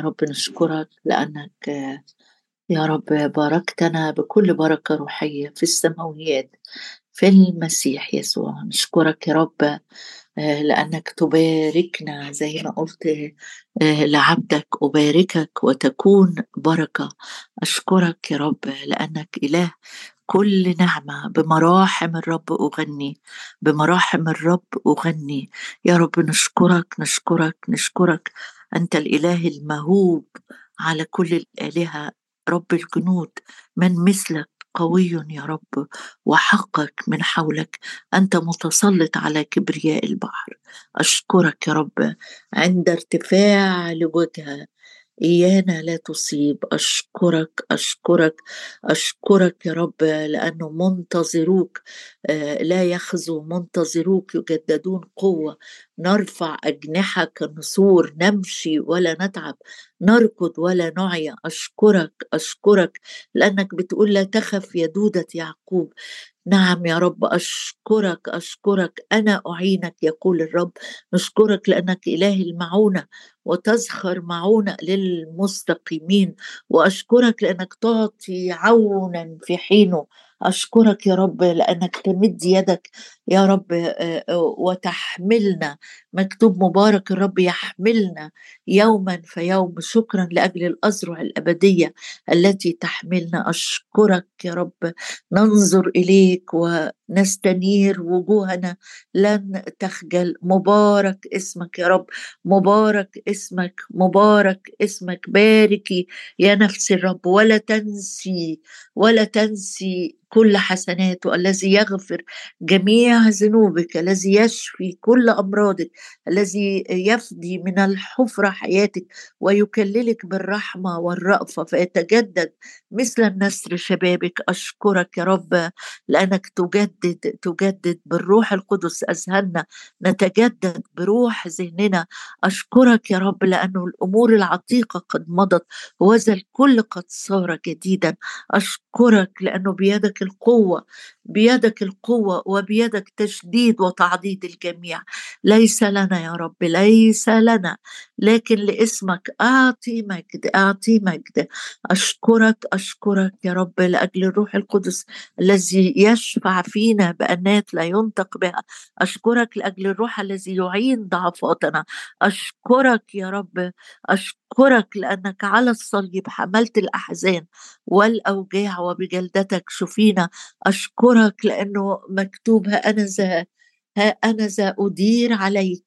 رب نشكرك لأنك يا رب باركتنا بكل بركة روحية في السماويات في المسيح يسوع. نشكرك يا رب آه، لأنك تباركنا زي ما قلت آه، لعبدك أباركك وتكون بركة. أشكرك يا رب لأنك إله كل نعمة. بمراحم الرب أغني بمراحم الرب أغني. يا رب نشكرك نشكرك نشكرك. أنت الإله المهوب على كل الآلهة رب الجنود من مثلك قوي يا رب وحقك من حولك. أنت متسلط على كبرياء البحر. أشكرك يا رب عند ارتفاع لوجهه إيانا لا تصيب. أشكرك أشكرك أشكرك يا رب لأنه منتظروك آه، لا يخزوا منتظروك يجددون قوة. نرفع أجنحة كالنسور نمشي ولا نتعب. نركض ولا نعيا أشكرك أشكرك لأنك بتقول لا تخف يا دودة يعقوب. نعم يا رب أشكرك أشكرك. أنا أعينك يقول الرب. نشكرك لأنك إله المعونة وتزخر معونة للمستقيمين. وأشكرك لأنك تعطي عونا في حينه. أشكرك يا رب لأنك تمد يدك يا رب وتحملنا. مكتوب مبارك الرب يحملنا يوما فيوم شكرا لأجل الأزرع الأبدية التي تحملنا. أشكرك يا رب. ننظر إليك ونستنير وجوهنا. لن تخجل. مبارك اسمك يا رب. مبارك اسمك. مبارك اسمك. باركي يا نفس الرب. ولا تنسي ولا تنسي كل حسناته. الذي يغفر جميع ذنوبك الذي يشفي كل أمراضك الذي يفدي من الحفرة حياتك ويكللك بالرحمة والرأفة فيتجدد مثل النسر شبابك. أشكرك يا رب لأنك تجدد تجدد بالروح القدس أذهاننا نتجدد بروح ذهننا. أشكرك يا رب لأنه الأمور العتيقة قد مضت وذا الكل قد صار جديدا. أشكرك لأنه بيدك القوة بيدك القوة وبيدك تشديد وتعضيد الجميع. ليس لنا يا رب ليس لنا لكن لاسمك أعطي مجد أعطي مجد. أشكرك أشكرك يا رب لأجل الروح القدس الذي يشفع فينا بأنات لا ينطق بها. أشكرك لأجل الروح الذي يعين ضعفاتنا. أشكرك يا رب أشكرك لأنك على الصليب حملت الأحزان والأوجاع وبجلدتك شفينا. أشكرك لأنه مكتوب أنا ذا أنا ذا أدير عليك.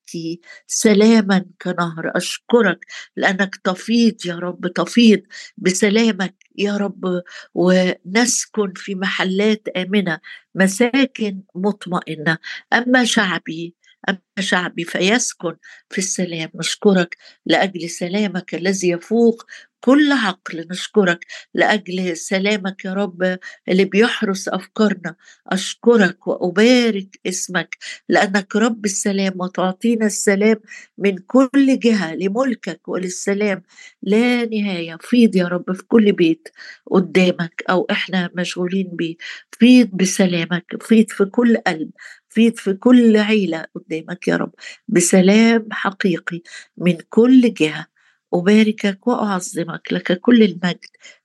سلاما كنهر أشكرك لأنك تفيض يا رب تفيض بسلامك يا رب ونسكن في محلات آمنة مساكن مطمئنة. أما شعبي أما شعبي فيسكن في السلام. نشكرك لأجل سلامك الذي يفوق كل عقل نشكرك لأجل سلامك يا رب اللي بيحرس أفكارنا. أشكرك وأبارك اسمك لأنك رب السلام وتعطينا السلام من كل جهة لملكك وللسلام. لا نهاية فيض يا رب في كل بيت قدامك أو إحنا مشغولين بيه. فيض بسلامك فيض في كل قلب فيض في كل عيلة قدامك يا رب. بسلام حقيقي من كل جهة. أباركك وأعظمك لك كل المجد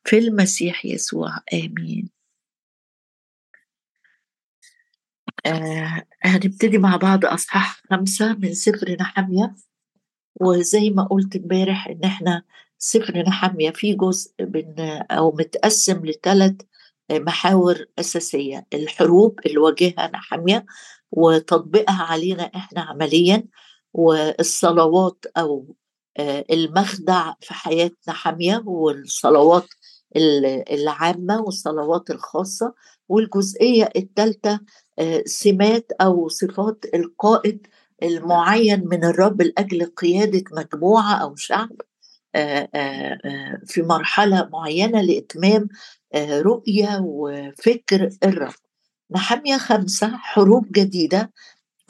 في المسيح يسوع. آمين. آه هنبتدي مع بعض أصحاح خمسة من سفر نحمية. وزي ما قلت امبارح إن إحنا سفر نحمية فيه جزء من أو متقسم لثلاث محاور أساسية الحروب اللي واجهها نحمية وتطبيقها علينا إحنا عمليا والصلوات أو المخدع في حياتنا حامية والصلوات العامة والصلوات الخاصة والجزئية الثالثة آه، سمات أو صفات القائد المعين من الرب لأجل قيادة مجموعة أو شعب آه، في مرحلة معينة لإتمام رؤية وفكر الرب. نحمية خمسة حروب جديدة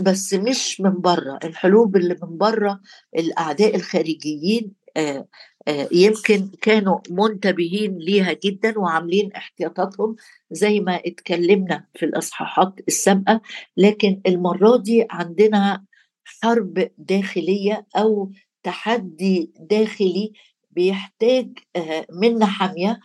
بس مش من بره. الحروب اللي من بره الأعداء الخارجيين يمكن كانوا منتبهين ليها جدا وعاملين احتياطاتهم زي ما اتكلمنا في الإصحاحات السابقة. لكن المرة دي عندنا حرب داخلية أو تحدي داخلي بيحتاج منا حامية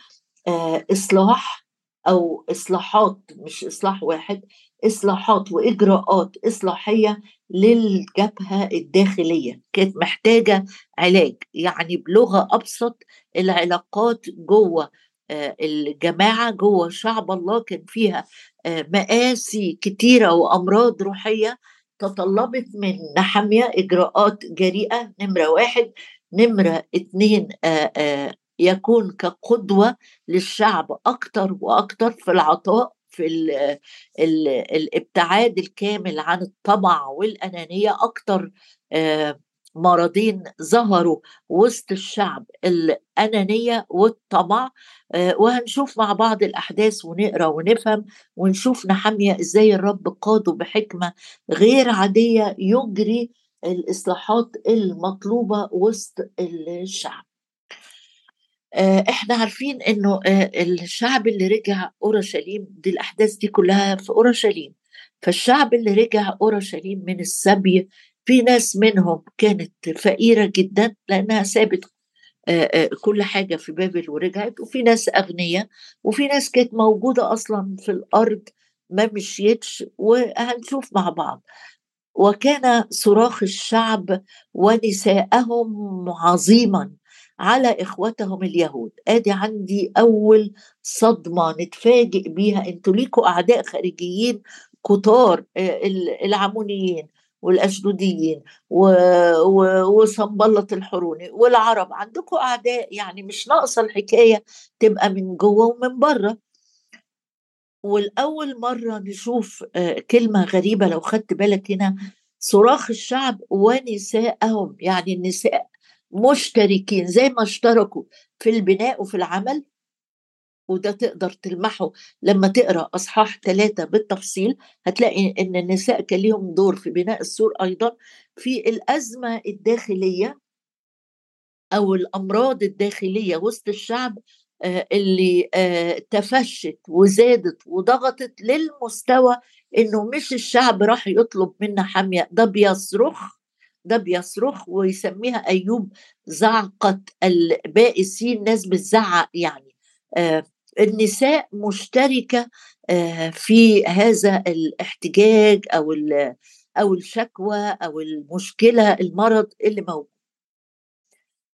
آه، إصلاح أو إصلاحات مش إصلاح واحد. إصلاحات وإجراءات إصلاحية للجبهة الداخلية. كانت محتاجة علاج يعني بلغة أبسط العلاقات جوه آه، الجماعة جوه شعب الله. كان فيها مآسي كتيرة وأمراض روحية تطلبت من نحمية إجراءات جريئة. نمرة واحد. نمرة اتنين آآ يكون كقدوة للشعب أكتر وأكتر في العطاء. في ال ال الابتعاد الكامل عن الطمع والأنانية أكتر مرضين ظهروا وسط الشعب الأنانية والطمع وهنشوف مع بعض الأحداث ونقرأ ونفهم ونشوف نحمية إزاي الرب قاده بحكمة غير عادية يجري الإصلاحات المطلوبة وسط الشعب. إحنا عارفين إنه الشعب اللي رجع أورشليم دي الأحداث دي كلها في أورشليم. فالشعب اللي رجع أورشليم من السبي في ناس منهم كانت فقيرة جدا لأنها سابت كل حاجة في بابل ورجعت. وفي ناس أغنياء وفي ناس كانت موجودة أصلا في الأرض ما مشيتش وهنشوف مع بعض. وكان صراخ الشعب ونساءهم عظيما. على إخوتهم اليهود. آدي عندي أول صدمة نتفاجئ بيها. أنتوا ليكوا أعداء خارجيين كتار العمونيين والاشدوديين وصنبلط الحروني والعرب. عندكم أعداء يعني مش ناقصة الحكاية تبقى من جوة ومن بره والأول مرة نشوف كلمة غريبة لو خدت بالك هنا. صراخ الشعب ونساءهم يعني النساء مشتركين زي ما اشتركوا في البناء وفي العمل وده تقدر تلمحه. لما تقرأ أصحاح ثلاثة بالتفصيل هتلاقي إن النساء كان ليهم دور في بناء السور أيضا في الأزمة الداخلية أو الأمراض الداخلية وسط الشعب آه، اللي آه، تفشت وزادت وضغطت للمستوى إنه مش الشعب راح يطلب منا حامية. ده بيصرخ ده بيصرخ ويسميها أيوب زعقه البائسين ناس بتزعق يعني. آه، النساء مشتركة آه، في هذا الاحتجاج أو أو الشكوى أو المشكلة المرض اللي موجود.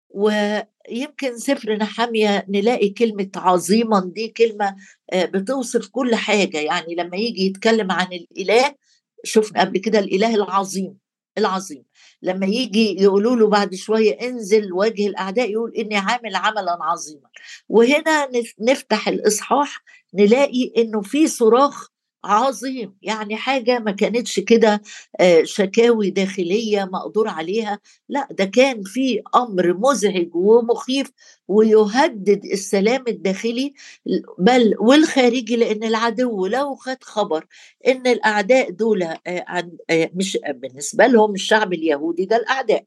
ويمكن سفر نحامية نلاقي كلمة عظيما دي كلمة آه، بتوصف كل حاجة. يعني لما يجي يتكلم عن الإله شفنا قبل كده الإله العظيم العظيم. لما يجي يقولوا له بعد شوية انزل وجه الأعداء يقول إني عامل عملا عظيما. وهنا نفتح الإصحاح نلاقي إنه في صراخ عظيم. يعني حاجة ما كانتش كده آه، شكاوي داخلية مقدور عليها. لا ده كان في أمر مزعج ومخيف ويهدد السلام الداخلي بل والخارجي لأن العدو لو خد خبر إن الأعداء دول آه، آه، مش بالنسبة لهم الشعب اليهودي ده الأعداء.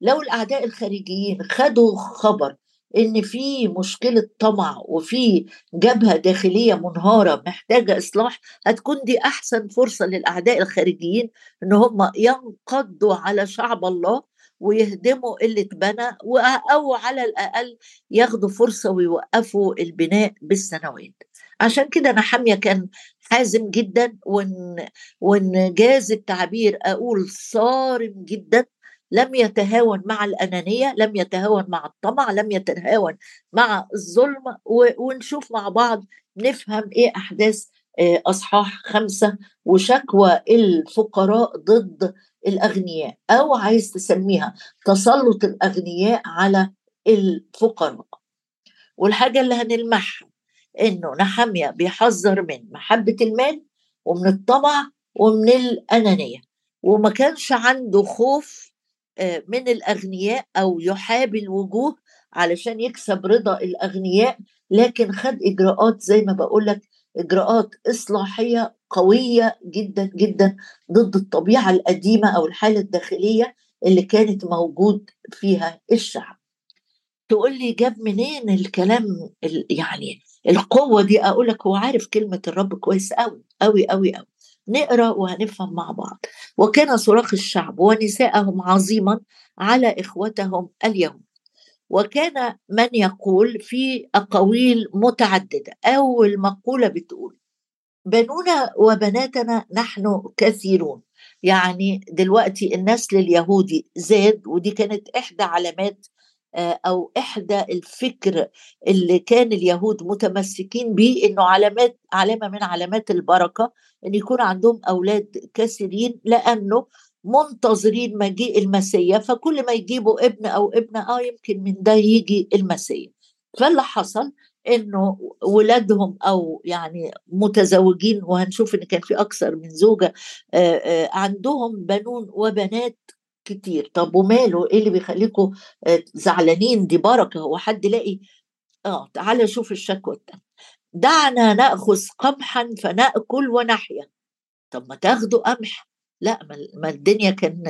لو الأعداء الخارجيين خدوا خبر إن في مشكلة طمع وفي جبهة داخلية منهارة محتاجة إصلاح هتكون دي أحسن فرصة للأعداء الخارجيين إن هم ينقضوا على شعب الله ويهدموا اللي اتبنى أو على الأقل ياخدوا فرصة ويوقفوا البناء بالسنوات. عشان كده أنا حامية كان حازم جدا وان وان جاز التعبير أقول صارم جدا. لم يتهاون مع الأنانية لم يتهاون مع الطمع لم يتهاون مع الظلم ونشوف مع بعض نفهم إيه أحداث آه، أصحاح خمسة وشكوى الفقراء ضد الأغنياء أو عايز تسميها تسلط الأغنياء على الفقراء. والحاجة اللي هنلمحها إنه نحمية بيحذر من محبة المال ومن الطمع ومن الأنانية وما كانش عنده خوف من الأغنياء أو يحابي الوجوه علشان يكسب رضا الأغنياء لكن خد إجراءات زي ما بقول لك إجراءات إصلاحية قوية جدا جدا ضد الطبيعة القديمة أو الحالة الداخلية اللي كانت موجود فيها الشعب. تقول لي جاب منين الكلام يعني القوة دي؟ أقول لك هو عارف كلمة الرب كويس أوي أوي أوي أوي. نقرأ وهنفهم مع بعض. وكان صراخ الشعب ونساءهم عظيما على إخوتهم اليهود وكان من يقول في أقاويل متعددة أول مقولة بتقول بنونا وبناتنا نحن كثيرون. يعني دلوقتي النسل اليهودي زاد ودي كانت إحدى علامات أو إحدى الفكر اللي كان اليهود متمسكين به إنه علامات علامة من علامات البركة إن يكون عندهم أولاد كثيرين لأنه منتظرين مجيء المسيا فكل ما يجيبوا ابن أو ابنة آه يمكن من ده يجي المسيا فاللي حصل إنه ولادهم أو يعني متزوجين وهنشوف إن كان في أكثر من زوجة آه، آه، عندهم بنون وبنات كتير. طب وماله؟ إيه اللي بيخليكم آه، زعلانين؟ دي بركة. هو حد لاقي آه تعالى شوف الشكوى التانية. دعنا نأخذ قمحا فنأكل ونحيا. طب ما تاخدوا قمح. لا ما الدنيا كان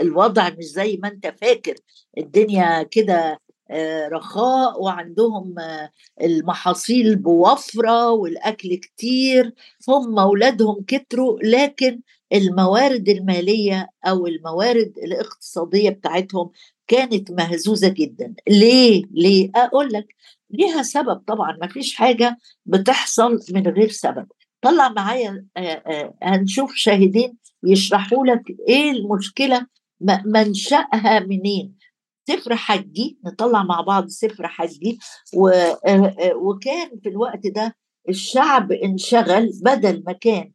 الوضع مش زي ما أنت فاكر. الدنيا كده آه، رخاء وعندهم آه، المحاصيل بوفرة والأكل كتير. هم أولادهم كتروا لكن الموارد المالية أو الموارد الاقتصادية بتاعتهم كانت مهزوزة جدا ليه؟ ليه؟ أقول لك ليها سبب طبعا ما فيش حاجة بتحصل من غير سبب طلع معايا هنشوف شاهدين يشرحوا لك إيه المشكلة منشأها منين سفر حجي نطلع مع بعض سفر حجي وكان في الوقت ده الشعب انشغل بدل ما كان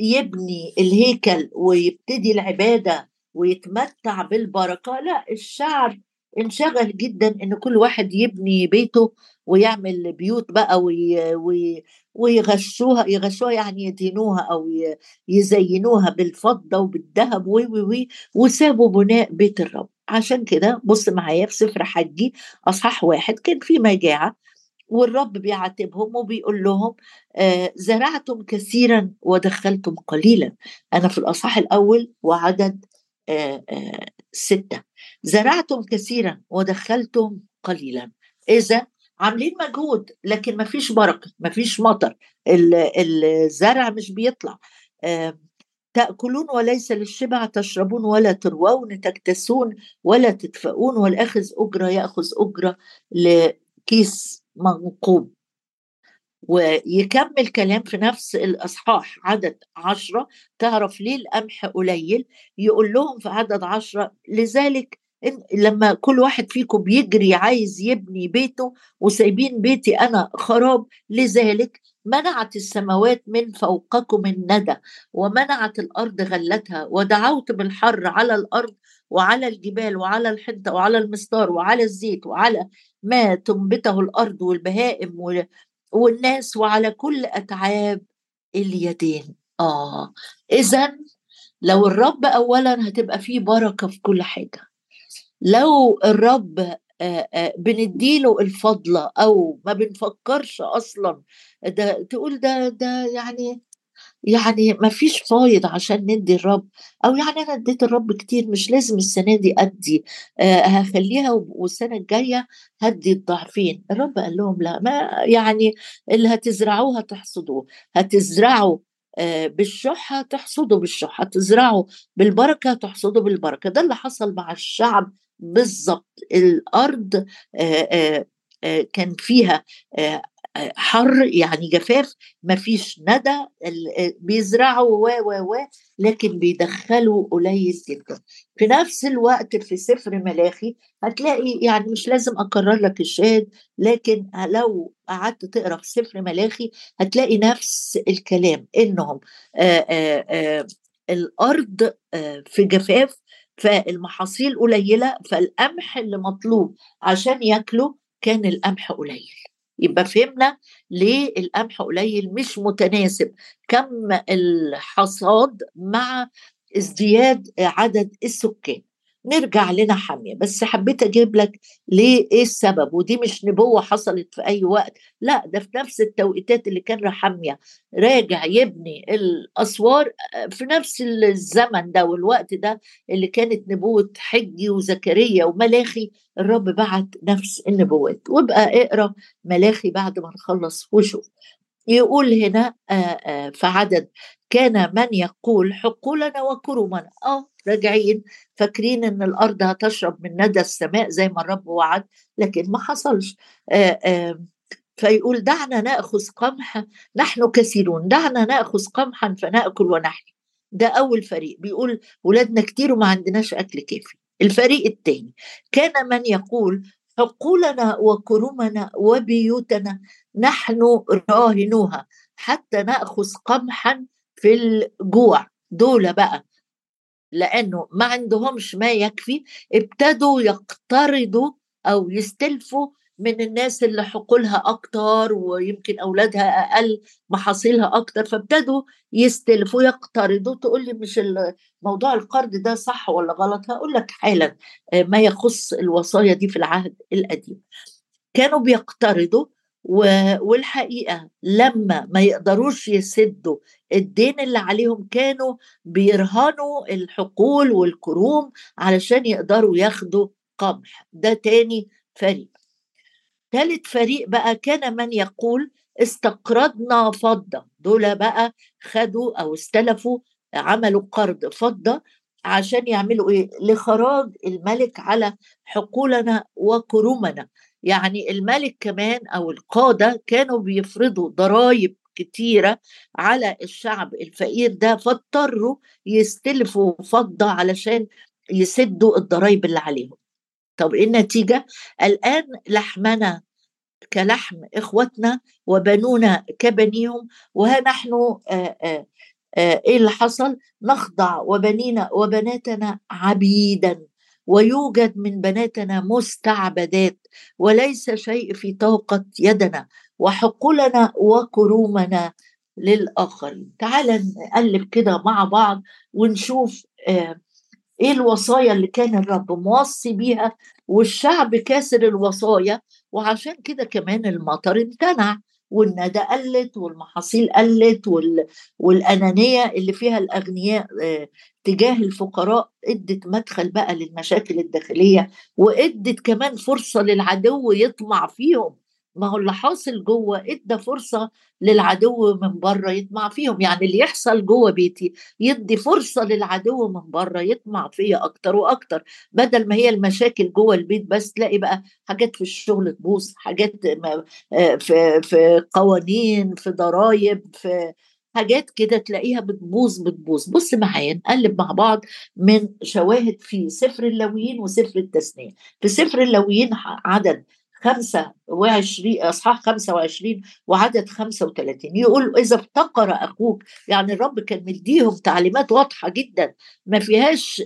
يبني الهيكل ويبتدي العبادة ويتمتع بالبركة. لا الشعب انشغل جدا إن كل واحد يبني بيته ويعمل بيوت بقى وي وي ويغشوها يغشوها يعني يدينوها أو يزينوها بالفضة وبالذهب وي وي وي وسابوا بناء بيت الرب. عشان كده بص معايا في سفر حجي أصحاح واحد كان في مجاعة والرب بيعاتبهم وبيقول لهم آه زرعتم كثيرا ودخلتم قليلا. أنا في الأصحاح الأول وعدد آه آه ستة. زرعتم كثيرا ودخلتم قليلا. إذا عاملين مجهود لكن ما فيش بركة ما فيش مطر. الزرع مش بيطلع. تأكلون وليس للشبع تشربون ولا تروون تكتسون ولا تدفؤون والأخذ أجرة يأخذ أجرة لكيس منقوب ويكمل كلام في نفس الإصحاح عدد عشرة تعرف ليه القمح قليل؟ يقول لهم في عدد عشرة لذلك لما كل واحد فيكم بيجري عايز يبني بيته وسايبين بيتي أنا خراب لذلك منعت السماوات من فوقكم الندى ومنعت الأرض غلتها ودعوت بالحر على الأرض وعلى الجبال وعلى الحنطة وعلى المستار وعلى الزيت وعلى ما تنبته الأرض والبهائم والناس وعلى كل أتعاب اليدين. آه. إذا لو الرب أولا هتبقى فيه بركة في كل حاجة. لو الرب بنديله الفضلة أو ما بنفكرش أصلا ده تقول ده ده يعني يعني ما فيش فايض عشان ندي الرب. أو يعني أنا اديت الرب كتير مش لازم السنة دي أدي. آه هخليها والسنة الجاية هدي الضعفين. الرب قال لهم لا ما يعني اللي هتزرعوه هتحصدوه. هتزرعوا آه بالشح هتحصدوا بالشح. هتزرعوا بالبركة تحصدوا بالبركة. ده اللي حصل مع الشعب بالظبط. الأرض آه آه كان فيها حر يعني جفاف ما فيش ندى بيزرعوا و و و لكن بيدخلوا قليل جدا. في نفس الوقت في سفر ملاخي هتلاقي يعني مش لازم أكرر لك الشاهد لكن لو قعدت تقرأ في سفر ملاخي هتلاقي نفس الكلام إنهم آآ آآ الأرض في جفاف فالمحاصيل قليلة فالقمح اللي مطلوب عشان ياكلوا كان القمح قليل. يبقى فهمنا ليه القمح قليل مش متناسب. كم الحصاد مع ازدياد عدد السكان. نرجع لنا حامية بس حبيت أجيب لك ليه إيه السبب؟ ودي مش نبوة حصلت في أي وقت. لا ده في نفس التوقيتات اللي كان رحمية راجع يبني الأسوار في نفس الزمن ده والوقت ده اللي كانت نبوة حجي وزكريا وملاخي. الرب بعت نفس النبوات. وابقى اقرأ ملاخي بعد ما نخلص وشوف. يقول هنا في عدد كان من يقول حقولنا وكرمنا. آه راجعين فاكرين إن الأرض هتشرب من ندى السماء زي ما الرب وعد لكن ما حصلش. آآ فيقول دعنا نأخذ قمح نحن كثيرون دعنا نأخذ قمحا فنأكل ونحيا ده أول فريق. بيقول ولادنا كتير وما عندناش أكل كافي. الفريق الثاني كان من يقول حقولنا وكرمنا وبيوتنا نحن راهنوها حتى نأخذ قمحا في الجوع. دول بقى لأنه ما عندهمش ما يكفي ابتدوا يقترضوا أو يستلفوا من الناس اللي حقولها أكتر ويمكن أولادها أقل محاصيلها أكتر فابتدوا يستلفوا يقترضوا. تقول لي مش موضوع القرض ده صح ولا غلط؟ هقول لك حالا آه، ما يخص الوصايا دي في العهد القديم. كانوا بيقترضوا والحقيقة لما ما يقدروش يسدوا الدين اللي عليهم كانوا بيرهنوا الحقول والكروم علشان يقدروا ياخدوا قمح. ده تاني فريق. ثالث فريق بقى كان من يقول استقرضنا فضة. دول بقى خدوا أو استلفوا عملوا قرض فضة عشان يعملوا إيه؟ لخراج الملك على حقولنا وكرومنا. يعني الملك كمان أو القادة كانوا بيفرضوا ضرائب كتيرة على الشعب الفقير ده فاضطروا يستلفوا فضة علشان يسدوا الضرائب اللي عليهم. طب إيه النتيجة؟ الآن لحمنا كلحم اخوتنا وبنونا كبنيهم وها نحن آآ آآ إيه اللي حصل؟ نخضع وبنينا وبناتنا عبيدا. ويوجد من بناتنا مستعبدات وليس شيء في طاقة يدنا. وحقولنا وكرومنا للآخرين. تعال نقلب كده مع بعض ونشوف آه إيه الوصايا اللي كان الرب موصي بيها والشعب كاسر الوصايا. وعشان كده كمان المطر امتنع. والندى قلت والمحاصيل قلت وال... والأنانية اللي فيها الأغنياء آه، تجاه الفقراء ادت مدخل بقى للمشاكل الداخلية وادت كمان فرصة للعدو يطمع فيهم. ما هو اللي حاصل جوه ادى فرصة للعدو من بره يطمع فيهم. يعني اللي يحصل جوه بيتي يدي فرصة للعدو من بره يطمع فيا أكتر وأكتر. بدل ما هي المشاكل جوه البيت بس تلاقي بقى حاجات في الشغل تبوظ حاجات آه، في في قوانين في ضرائب في حاجات كده تلاقيها بتبوظ بتبوظ. بص معايا نقلب مع بعض من شواهد في سفر اللويين وسفر التثنيه في سفر اللويين عدد 25 إصحاح 25 وعدد 35 يقول إذا افتقر أخوك يعني الرب كان مديهم تعليمات واضحة جدا ما فيهاش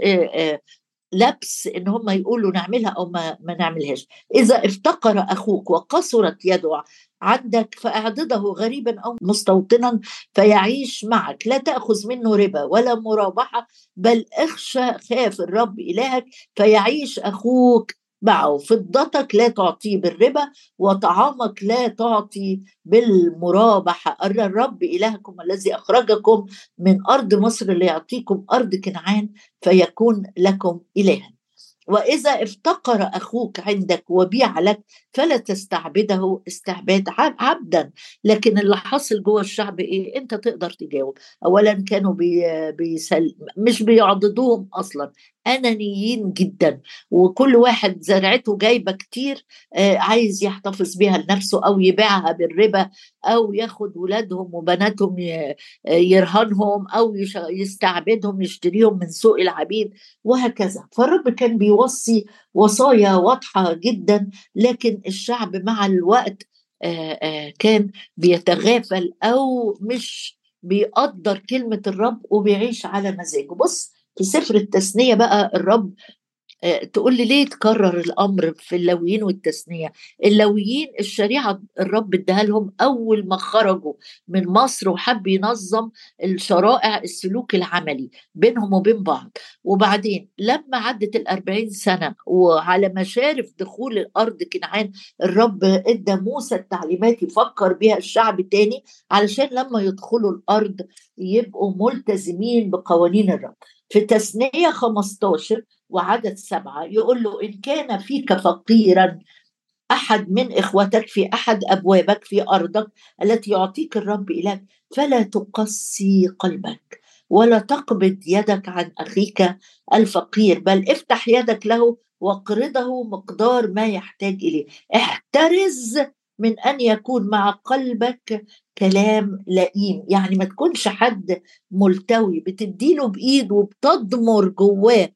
لبس إن هم يقولوا نعملها أو ما, ما نعملهاش. إذا افتقر أخوك وقصرت يده عندك فأعضده غريبا أو مستوطنا فيعيش معك. لا تأخذ منه ربا ولا مرابحة بل اخشى خاف الرب إلهك فيعيش أخوك معه فضتك لا تعطيه بالربا وطعامك لا تعطي بالمرابحة. أرى الرب إلهكم الذي أخرجكم من أرض مصر ليعطيكم أرض كنعان فيكون لكم إلها. وإذا افتقر أخوك عندك وبيع لك فلا تستعبده استعباد عبدا. لكن اللي حصل جوه الشعب إيه؟ أنت تقدر تجاوب. اولا كانوا بي بيسل مش بيعضدوهم أصلا. أنانيين جدا. وكل واحد زرعته جايبة كتير آه عايز يحتفظ بيها لنفسه أو يبيعها بالربا. أو ياخد ولادهم وبناتهم يرهنهم أو يستعبدهم يشتريهم من سوق العبيد وهكذا. فالرب كان بيوصي وصايا واضحة جدا لكن الشعب مع الوقت كان بيتغافل أو مش بيقدر كلمة الرب وبيعيش على مزاجه. بص في سفر التثنية بقى الرب تقول لي ليه تكرر الأمر في اللويين والتثنيه اللويين الشريعة الرب اداها لهم أول ما خرجوا من مصر وحب ينظم الشرائع السلوك العملي بينهم وبين بعض. وبعدين لما عدت الأربعين سنة وعلى مشارف دخول الأرض كنعان الرب ادى موسى التعليمات يفكر بها الشعب تاني علشان لما يدخلوا الأرض يبقوا ملتزمين بقوانين الرب. في تثنية 15 وعدد سبعة يقول له إن كان فيك فقيرا أحد من إخوتك في أحد أبوابك في أرضك التي يعطيك الرب إليك فلا تقسي قلبك ولا تقبض يدك عن أخيك الفقير بل افتح يدك له واقرضه مقدار ما يحتاج إليه. احترز من أن يكون مع قلبك كلام لئيم. يعني ما تكونش حد ملتوي بتديله بإيد وبتضمر جواك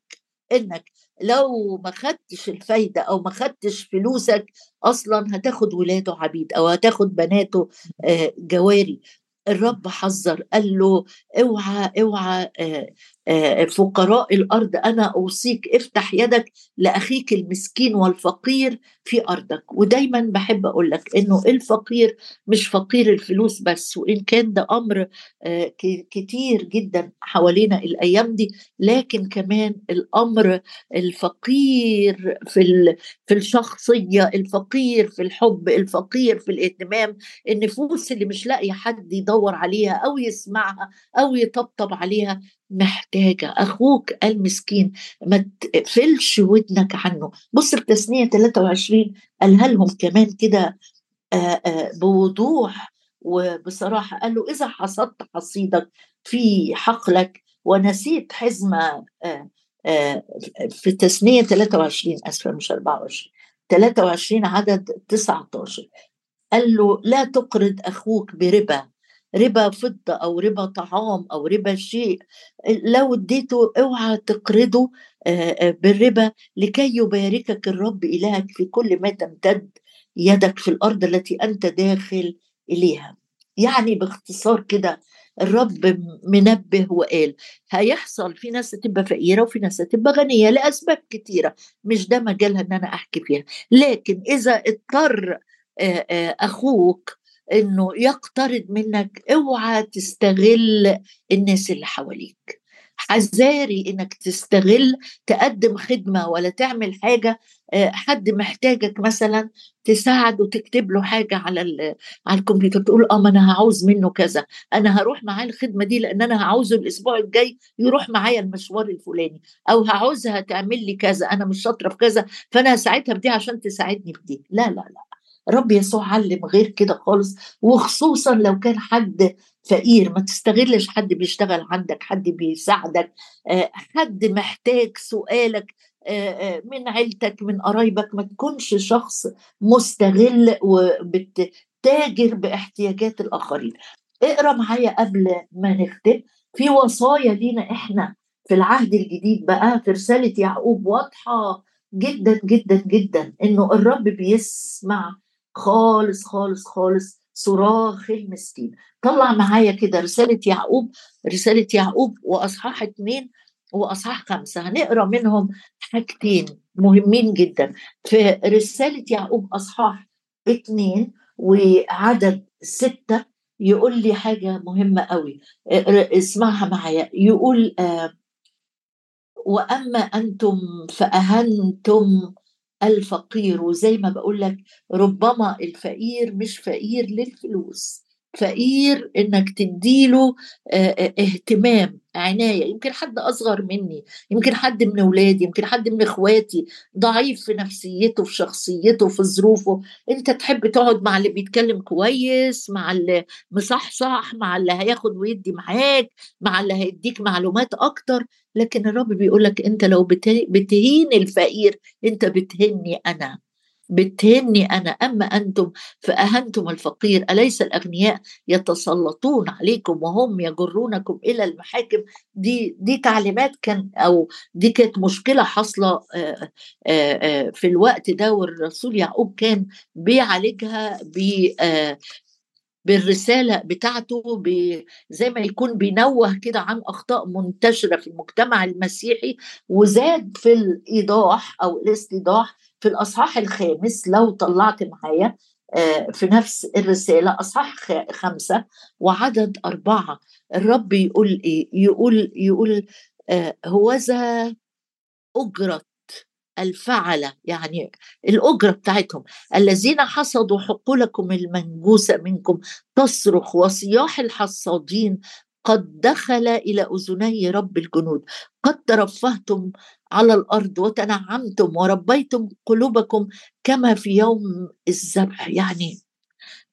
إنك لو ما خدتش الفايدة أو ما خدتش فلوسك أصلا هتاخد ولاده عبيد أو هتاخد بناته آه، جواري. الرب حذر قال له أوعى أوعى آه، آه، فقراء الأرض أنا أوصيك افتح يدك لأخيك المسكين والفقير في أرضك. ودايما بحب أقول لك إنه الفقير مش فقير الفلوس بس وإن كان ده أمر آه، كتير جدا حوالينا الأيام دي لكن كمان الأمر الفقير في في الشخصية الفقير في الحب الفقير في الاهتمام النفوس اللي مش لاقية حد يدور عليها أو يسمعها أو يطبطب عليها محتاجة أخوك المسكين ما تقفلش ودنك عنه. بص التثنية 23 قالها لهم كمان كده بوضوح وبصراحة قال له إذا حصدت حصيدك في حقلك ونسيت حزمة في تثنية 23 أسفة مش 24 23 عدد 19 قال له لا تقرض أخوك بربا. ربا فضة أو ربا طعام أو ربا شيء لو اديته اوعى تقرضه بالربا لكي يباركك الرب إلهك في كل ما تمتد يدك في الأرض التي أنت داخل إليها. يعني باختصار كده الرب منبه وقال هيحصل في ناس تبقى فقيرة وفي ناس تبقى غنية لأسباب كتيرة مش ده مجالها إن أنا أحكي فيها. لكن إذا اضطر أخوك إنه يقترض منك أوعى تستغل الناس اللي حواليك. حذاري إنك تستغل تقدم خدمة ولا تعمل حاجة آه، حد محتاجك مثلا تساعد وتكتب له حاجة على على الكمبيوتر تقول آه ما أنا هعوز منه كذا أنا هروح معاه الخدمة دي لأن أنا هعوزه الأسبوع الجاي يروح معايا المشوار الفلاني أو هعوزها تعمل لي كذا أنا مش شاطرة في كذا فأنا هساعدها في دي عشان تساعدني في دي. لا لا لا. رب يسوع علم غير كده خالص. وخصوصا لو كان حد فقير ما تستغلش حد بيشتغل عندك حد بيساعدك آه، حد محتاج سؤالك آه، آه، من عيلتك من قرايبك. ما تكونش شخص مستغل وبتتاجر باحتياجات الآخرين. اقرأ معايا قبل ما نختم. في وصايا لينا إحنا في العهد الجديد بقى في رسالة يعقوب واضحة جدا جدا جدا إنه الرب بيسمع خالص خالص خالص. صراخ المسكين. طلع معايا كده رسالة يعقوب رسالة يعقوب وأصحاح اتنين وأصحاح خمسة. هنقرأ منهم حاجتين مهمين جدا. في رسالة يعقوب أصحاح اتنين وعدد ستة يقول لي حاجة مهمة قوي. اسمعها معايا. يقول آه وأما أنتم فأهنتم الفقير وزي ما بقول لك ربما الفقير مش فقير للفلوس. فقير إنك تديله اهتمام عناية. يمكن حد أصغر مني يمكن حد من أولادي يمكن حد من إخواتي ضعيف في نفسيته في شخصيته في ظروفه. أنت تحب تقعد مع اللي بيتكلم كويس مع اللي مصحصح مع اللي هياخد ويدي معاك مع اللي هيديك معلومات أكتر. لكن الرب بيقول لك أنت لو بتهين الفقير أنت بتهني أنا. بتهني أنا أما أنتم فأهنتم الفقير أليس الأغنياء يتسلطون عليكم وهم يجرونكم إلى المحاكم؟ دي دي تعليمات كان أو دي كانت مشكلة حاصلة في الوقت ده والرسول يعقوب كان بيعالجها ب بالرسالة بتاعته زي ما يكون بينوه كده عن أخطاء منتشرة في المجتمع المسيحي وزاد في الإيضاح أو الاستيضاح في الأصحاح الخامس لو طلعت معايا آه، في نفس الرسالة أصحاح خمسة وعدد أربعة. الرب يقول إيه؟ يقول يقول آه، هوذا أجرة الفعلة. يعني الأجرة بتاعتهم. الذين حصدوا حقولكم المنجوسة منكم تصرخ وصياح الحصادين قد دخل إلى أذني رب الجنود. قد ترفهتم على الأرض وتنعمتم وربيتم قلوبكم كما في يوم الذبح. يعني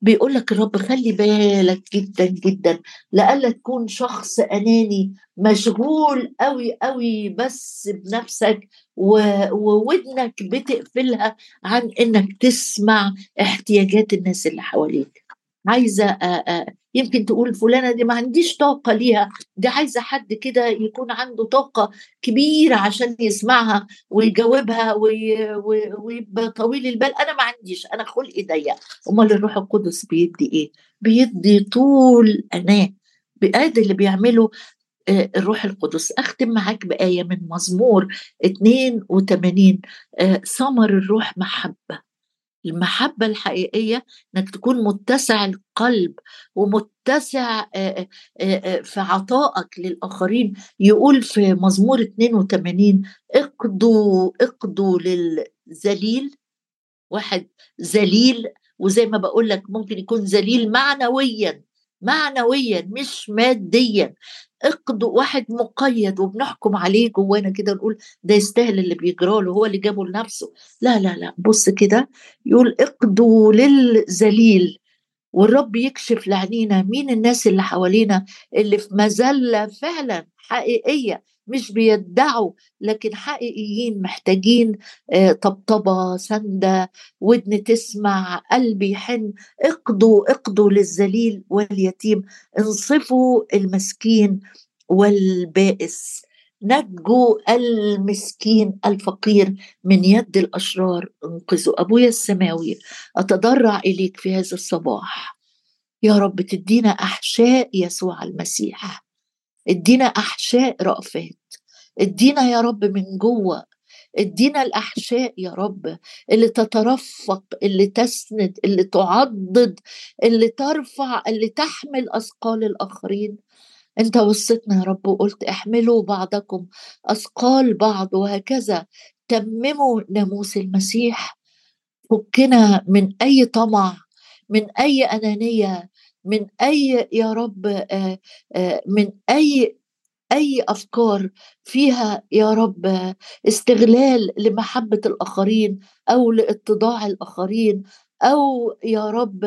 بيقول لك الرب خلي بالك جدا جدا. لألا تكون شخص أناني مشغول قوي قوي بس بنفسك وودنك بتقفلها عن إنك تسمع احتياجات الناس اللي حواليك. عايزة يمكن تقول فلانة دي ما عنديش طاقة ليها دي عايزة حد كده يكون عنده طاقة كبيرة عشان يسمعها ويجاوبها ويبقى طويل البال. أنا ما عنديش اانا خلقي ضيق. أمال الروح القدس بيدي إيه؟ بيدي طول اناه بقاد اللي بيعمله الروح القدس. أختم معاك بآية من مزمور 82 ثمر الروح محبة. المحبة الحقيقية إنك تكون متسع القلب ومتسع في عطائك للآخرين. يقول في مزمور 82 اقضوا اقضوا للذليل. واحد ذليل وزي ما بقول لك ممكن يكون ذليل معنويا معنويا مش ماديا. اقضوا واحد مقيد وبنحكم عليه جوانا كده نقول ده يستاهل اللي بيجرى له هو اللي جابه لنفسه. لا لا لا بص كده يقول اقضوا للذليل. والرب يكشف لعنينا مين الناس اللي حوالينا اللي في مذله فعلا حقيقية مش بيدعوا لكن حقيقيين محتاجين آه، طبطبة سندة ودن تسمع قلبي يحن اقضوا اقضوا للذليل واليتيم انصفوا المسكين والبائس. نجوا المسكين الفقير من يد الأشرار أنقذوا أبويا السماوي. أتضرع إليك في هذا الصباح. يا رب تدينا أحشاء يسوع المسيح. ادينا أحشاء رأفات. ادينا يا رب من جوة. ادينا الأحشاء يا رب اللي تترفق اللي تسند اللي تعضد اللي ترفع اللي تحمل أثقال الآخرين. أنت وصيتنا يا رب وقلت احملوا بعضكم أثقال بعض وهكذا. تمموا ناموس المسيح. فكنا من أي طمع من أي أنانية من أي يا رب آه، آه، من أي أي أفكار فيها يا رب استغلال لمحبة الآخرين أو لاتضاع الآخرين أو يا رب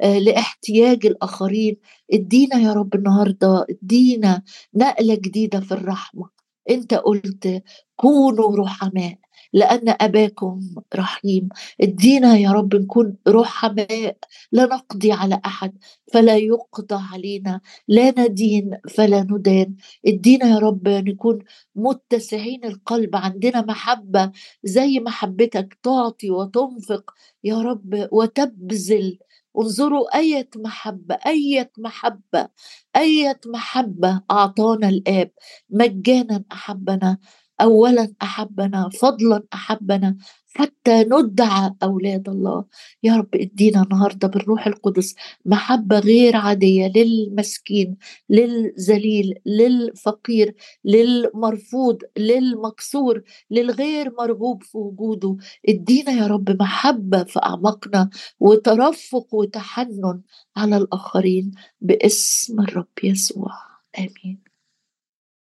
آه، لاحتياج الآخرين. ادينا يا رب النهارده ادينا نقلة جديدة في الرحمة. أنت قلت كونوا رحماء. لأن أباكم رحيم. ادينا يا رب نكون رحماء لا نقضي على أحد فلا يقضى علينا. لا ندين فلا ندان. ادينا يا رب نكون متسعين القلب عندنا محبة زي محبتك. تعطي وتنفق يا رب وتبذل. انظروا أية محبة أية محبة أية محبة أعطانا الآب. مجانا أحبنا. اولا أحبنا فضلا أحبنا حتى ندعى أولاد الله. يا رب ادينا النهارده بالروح القدس محبة غير عادية للمسكين للذليل للفقير للمرفوض للمكسور للغير مرغوب في وجوده. ادينا يا رب محبة في أعماقنا وترفق وتحنن على الآخرين باسم الرب يسوع. آمين.